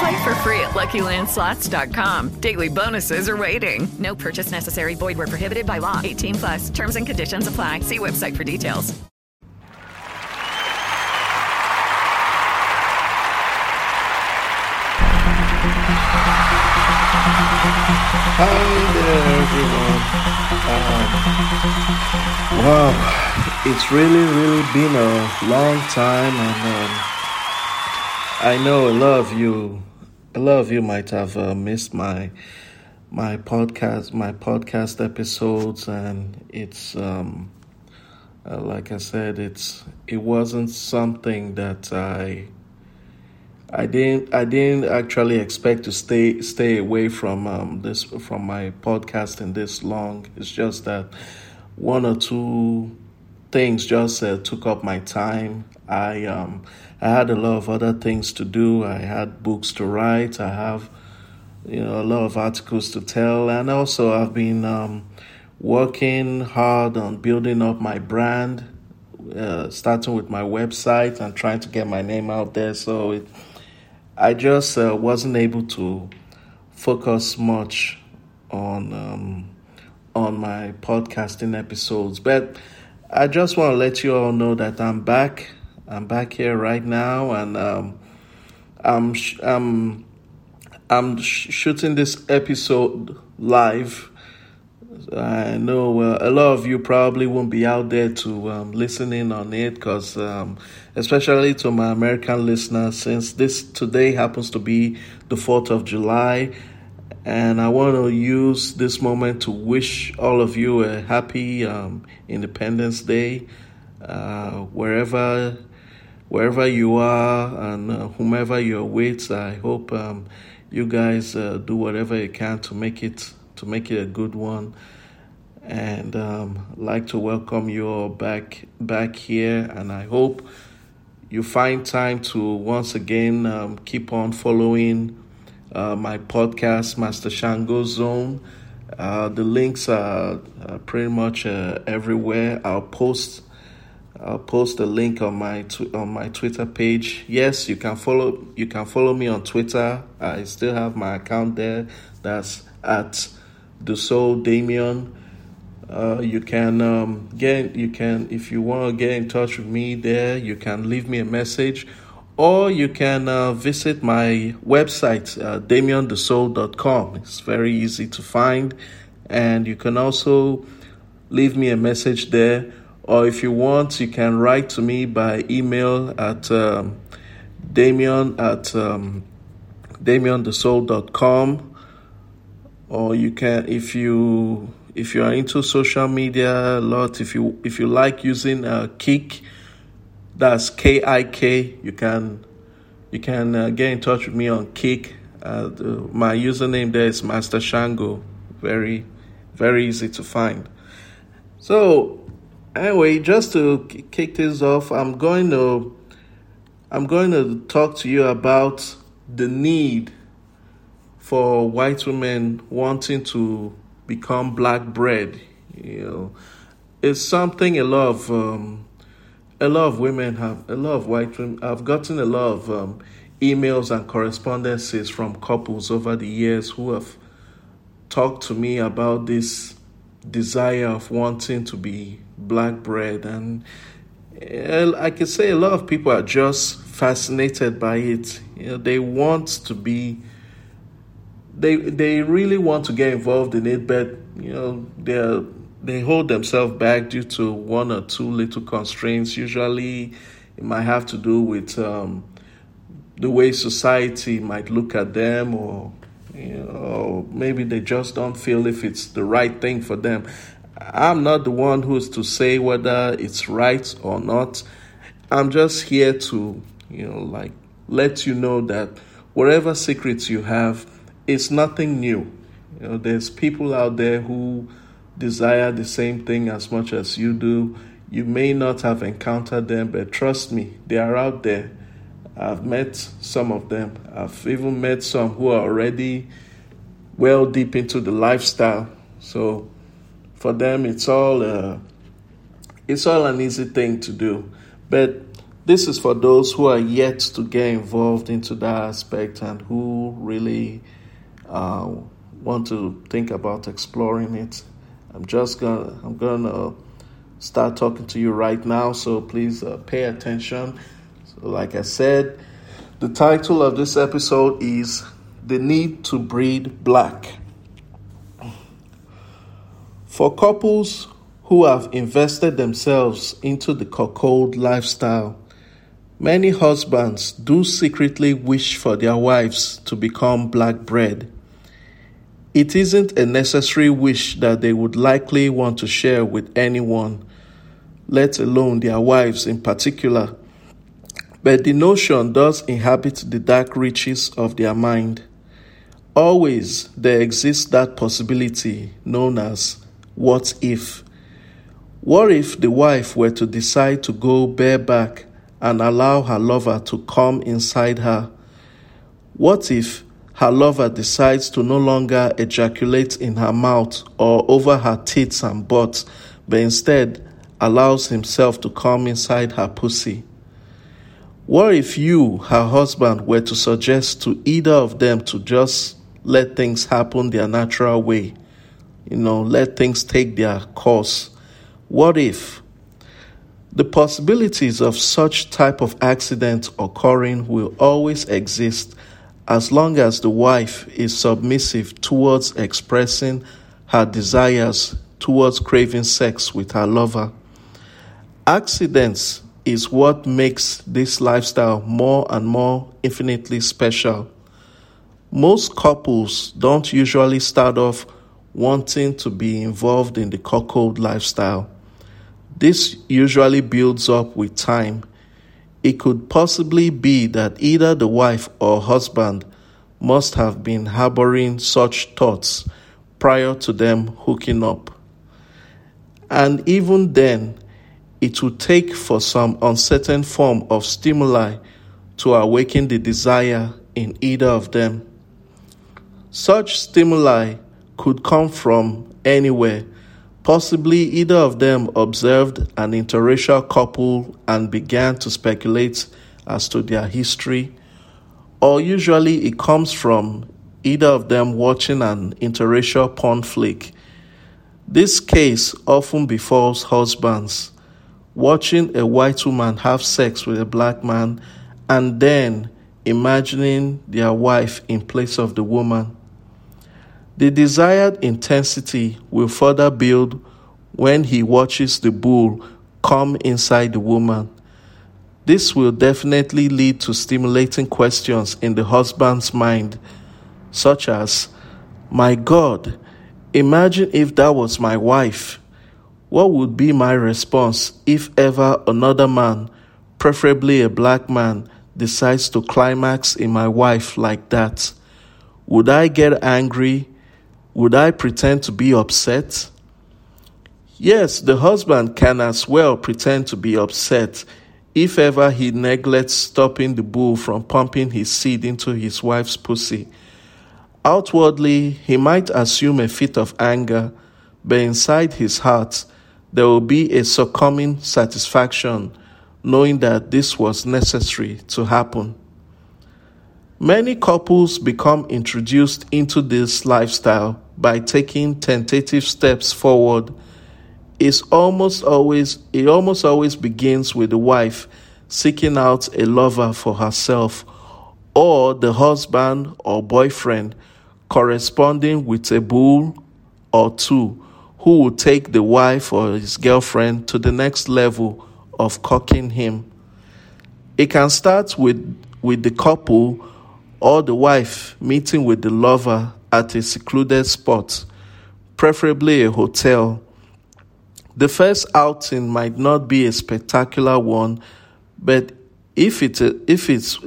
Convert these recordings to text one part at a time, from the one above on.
Play for free at LuckyLandSlots.com. Daily bonuses are waiting. No purchase necessary. Void where prohibited by law. 18 plus. Terms and conditions apply. See website for details. Hi there, everyone. Um, wow, it's really, really been a long time, and um, I know a lot of you, a lot of you might have uh, missed my my podcast, my podcast episodes, and it's um, uh, like I said, it's it wasn't something that I I didn't I didn't actually expect to stay stay away from um, this from my podcasting this long. It's just that one or two things just uh, took up my time. I um I had a lot of other things to do. I had books to write. I have you know a lot of articles to tell, and also I've been um, working hard on building up my brand. Uh, starting with my website and trying to get my name out there. So it I just uh, wasn't able to focus much on um, on my podcasting episodes, but I just want to let you all know that I'm back. I'm back here right now, and um, I'm sh- I'm I'm sh- shooting this episode live. I know uh, a lot of you probably won't be out there to um, listen in on it because, um, especially to my American listeners, since this today happens to be the 4th of July, and I want to use this moment to wish all of you a happy um, Independence Day, uh, wherever wherever you are and uh, whomever you're with. I hope um, you guys uh, do whatever you can to make it to make it a good one. And um, like to welcome you all back back here, and I hope you find time to once again um, keep on following uh, my podcast, Master Shango Zone. Uh, the links are uh, pretty much uh, everywhere. I'll post I'll post a link on my tw- on my Twitter page. Yes, you can follow you can follow me on Twitter. I still have my account there. That's at the Soul Damien. Uh, you can um, get you can if you want to get in touch with me there. You can leave me a message, or you can uh, visit my website uh, damienthesoul.com. It's very easy to find, and you can also leave me a message there. Or if you want, you can write to me by email at um, Damien at um, DamienTheSoul.com. Or you can, if you if you are into social media a lot, if you if you like using uh, Kik, that's K I K. You can you can uh, get in touch with me on Kik. Uh, the, my username there is Master Shango. Very very easy to find. So anyway, just to kick things off, I'm going to I'm going to talk to you about the need for white women wanting to become black bred. You know, it's something a lot of um, a lot of women have a lot of white women. I've gotten a lot of um, emails and correspondences from couples over the years who have talked to me about this desire of wanting to be black bred and I can say a lot of people are just fascinated by it. You know, they want to be they they really want to get involved in it, but you know they're they hold themselves back due to one or two little constraints. Usually, it might have to do with um, the way society might look at them, or you know, maybe they just don't feel if it's the right thing for them. I'm not the one who's to say whether it's right or not. I'm just here to, you know, like let you know that whatever secrets you have, it's nothing new. You know, there's people out there who desire the same thing as much as you do. You may not have encountered them, but trust me, they are out there. I've met some of them. I've even met some who are already well deep into the lifestyle. So for them, it's all uh, it's all an easy thing to do. But this is for those who are yet to get involved into that aspect and who really uh, want to think about exploring it. I'm just gonna I'm gonna start talking to you right now, so please uh, pay attention. Like I said, the title of this episode is "The Need to Breed Black." For couples who have invested themselves into the cuckold lifestyle, many husbands do secretly wish for their wives to become black bred it isn't a necessary wish that they would likely want to share with anyone, let alone their wives in particular. But the notion does inhabit the dark reaches of their mind. Always there exists that possibility known as what if. What if the wife were to decide to go bareback and allow her lover to come inside her? What if her lover decides to no longer ejaculate in her mouth or over her tits and butt, but instead allows himself to come inside her pussy. What if you, her husband, were to suggest to either of them to just let things happen their natural way? You know, let things take their course. What if? The possibilities of such type of accident occurring will always exist as long as the wife is submissive towards expressing her desires towards craving sex with her lover. Accidents is what makes this lifestyle more and more infinitely special. Most couples don't usually start off wanting to be involved in the cuckold lifestyle. This usually builds up with time it could possibly be that either the wife or husband must have been harboring such thoughts prior to them hooking up. And even then, it would take for some uncertain form of stimuli to awaken the desire in either of them. Such stimuli could come from anywhere Possibly either of them observed an interracial couple and began to speculate as to their history, or usually it comes from either of them watching an interracial porn flick. This case often befalls husbands watching a white woman have sex with a black man and then imagining their wife in place of the woman. The desired intensity will further build when he watches the bull come inside the woman. This will definitely lead to stimulating questions in the husband's mind, such as, My God, imagine if that was my wife. What would be my response if ever another man, preferably a black man, decides to climax in my wife like that? Would I get angry? Would I pretend to be upset? Yes, the husband can as well pretend to be upset if ever he neglects stopping the bull from pumping his seed into his wife's pussy. Outwardly, he might assume a fit of anger, but inside his heart, there will be a succumbing satisfaction knowing that this was necessary to happen. Many couples become introduced into this lifestyle by taking tentative steps forward. It's almost always it almost always begins with the wife seeking out a lover for herself or the husband or boyfriend corresponding with a bull or two who will take the wife or his girlfriend to the next level of cocking him. It can start with, with the couple or the wife meeting with the lover at a secluded spot, preferably a hotel. The first outing might not be a spectacular one, but if it if it's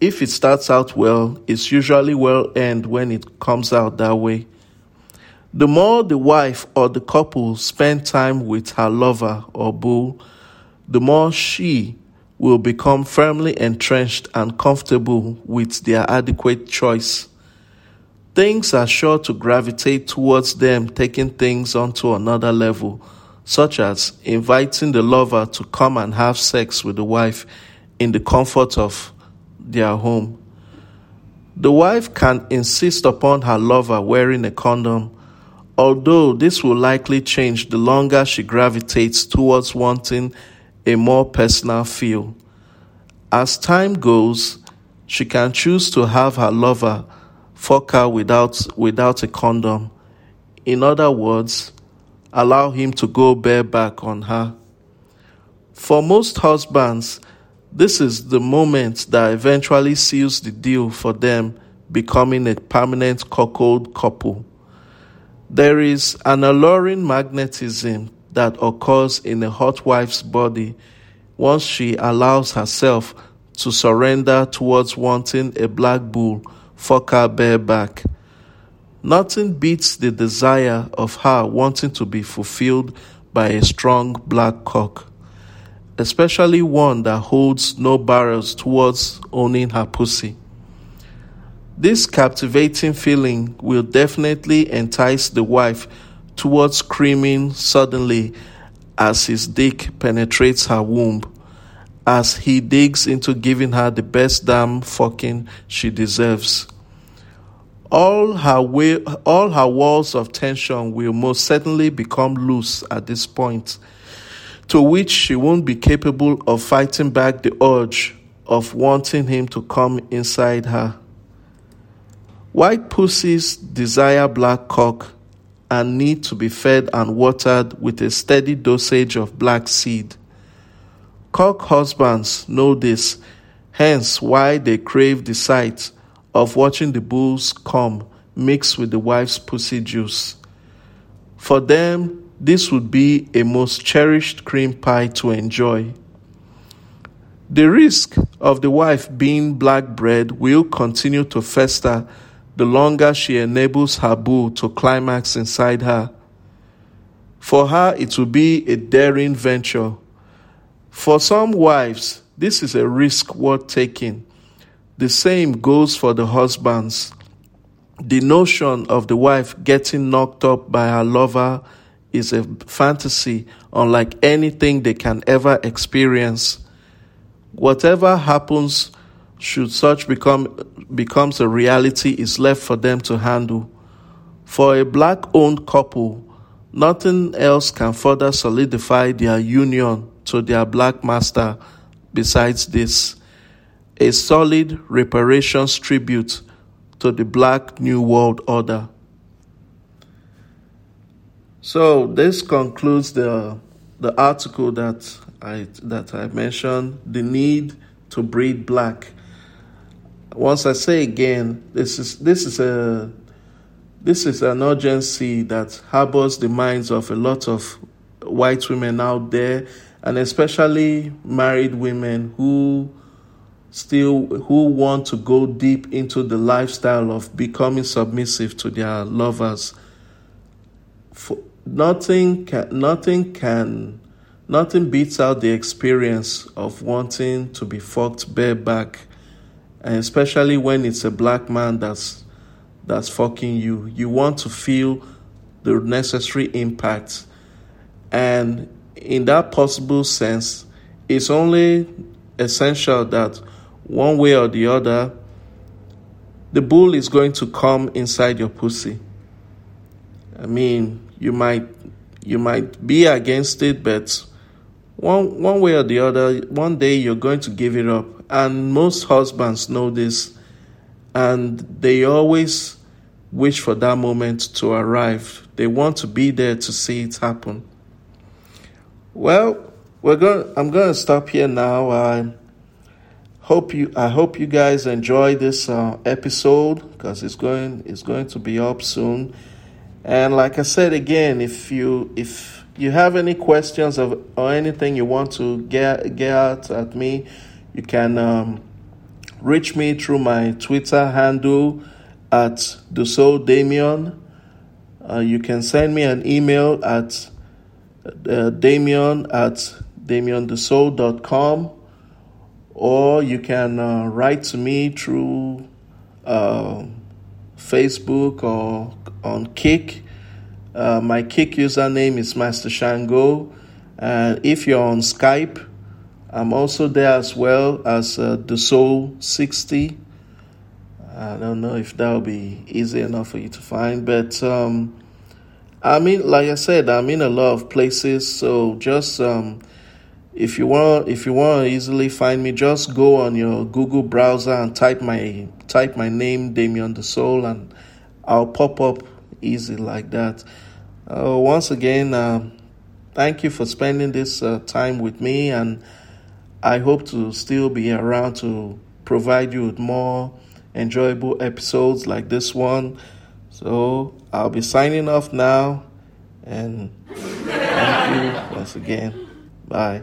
if it starts out well, it's usually well end when it comes out that way. The more the wife or the couple spend time with her lover or boo, the more she will become firmly entrenched and comfortable with their adequate choice. Things are sure to gravitate towards them taking things onto another level, such as inviting the lover to come and have sex with the wife in the comfort of their home. The wife can insist upon her lover wearing a condom although this will likely change the longer she gravitates towards wanting a more personal feel. As time goes, she can choose to have her lover fuck her without, without a condom. In other words, allow him to go bareback on her. For most husbands, this is the moment that eventually seals the deal for them becoming a permanent cuckold couple. There is an alluring magnetism that occurs in a hot wife's body once she allows herself to surrender towards wanting a black bull fuck her bareback. Nothing beats the desire of her wanting to be fulfilled by a strong black cock, especially one that holds no barriers towards owning her pussy. This captivating feeling will definitely entice the wife towards screaming suddenly as his dick penetrates her womb, as he digs into giving her the best damn fucking she deserves. All her, all her walls of tension will most certainly become loose at this point, to which she won't be capable of fighting back the urge of wanting him to come inside her. White pussies desire black cock and need to be fed and watered with a steady dosage of black seed. Cock husbands know this, hence why they crave the sight of watching the bulls come mixed with the wife's pussy juice. For them, this would be a most cherished cream pie to enjoy. The risk of the wife being black bred will continue to fester the longer she enables her boo to climax inside her. For her, it will be a daring venture. For some wives, this is a risk worth taking. The same goes for the husbands. The notion of the wife getting knocked up by her lover is a fantasy unlike anything they can ever experience. Whatever happens, should such become becomes a reality is left for them to handle. For a black owned couple, nothing else can further solidify their union to their black master besides this a solid reparations tribute to the black new world order. So this concludes the the article that I that I mentioned the need to breed black once I say again, this is this is a this is an urgency that harbors the minds of a lot of white women out there, and especially married women who still who want to go deep into the lifestyle of becoming submissive to their lovers. For, nothing can nothing can nothing beats out the experience of wanting to be fucked bareback especially when it's a black man that's that's fucking you. You want to feel the necessary impact. And in that possible sense it's only essential that one way or the other the bull is going to come inside your pussy. I mean you might you might be against it but one one way or the other one day you're going to give it up and most husbands know this and they always wish for that moment to arrive. They want to be there to see it happen. Well, we're going. I'm going to stop here now. I hope you. I hope you guys enjoy this uh, episode because it's going. It's going to be up soon. And like I said again, if you if you have any questions of, or anything you want to get get out at me, you can um, reach me through my Twitter handle at the Soul Damien. Uh, you can send me an email at uh, Damien at damienthesoul.com or you can uh, write to me through uh, Facebook or on Kik. Uh, my Kik username is Master Shango. And if you're on Skype, I'm also there as well as uh, the Soul 60. I don't know if that'll be easy enough for you to find, but um, I mean, like I said, I'm in a lot of places, so just um, if you want, if you want to easily find me, just go on your Google browser and type my type my name, Damien the Soul, and I'll pop up easy like that. Uh, once again, uh, thank you for spending this uh, time with me, and I hope to still be around to provide you with more enjoyable episodes like this one. So I'll be signing off now, and thank you once again. Bye.